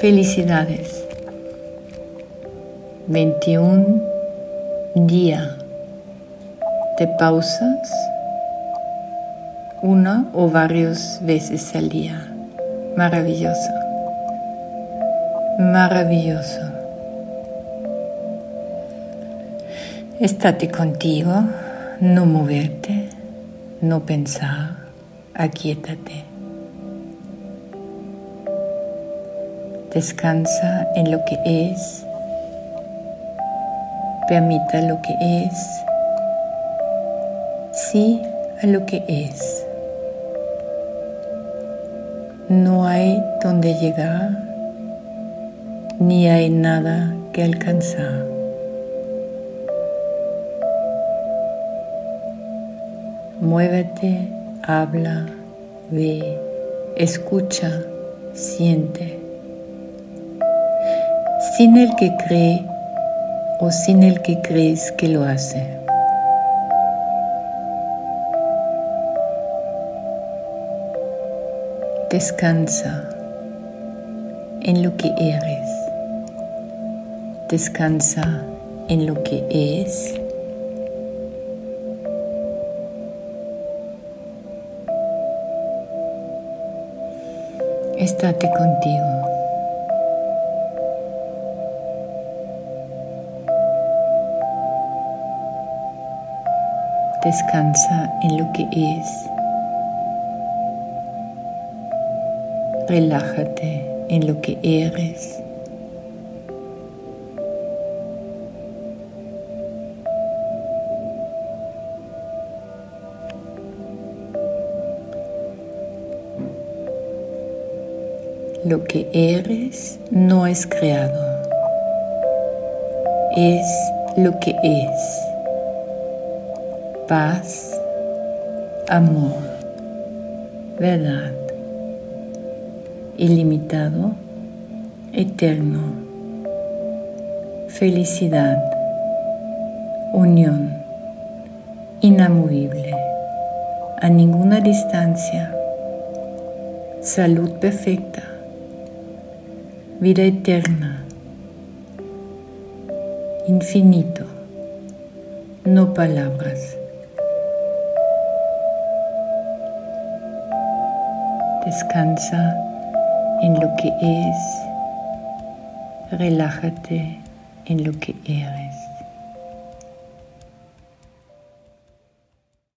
Felicidades. 21 día de pausas una o varias veces al día. Maravilloso. Maravilloso. Estate contigo, no moverte, no pensar, aquietate. Descansa en lo que es. Permita lo que es. Sí a lo que es. No hay donde llegar, ni hay nada que alcanzar. Muévete, habla, ve, escucha, siente sin el que cree o sin el que crees que lo hace. Descansa en lo que eres. Descansa en lo que es. Estate contigo. Descansa en lo que es. Relájate en lo que eres. Lo que eres no es creado, es lo que es paz, amor, verdad, ilimitado, eterno, felicidad, unión, inamovible, a ninguna distancia, salud perfecta, vida eterna, infinito, no palabras. Descansa en lo que es, relájate en lo que eres.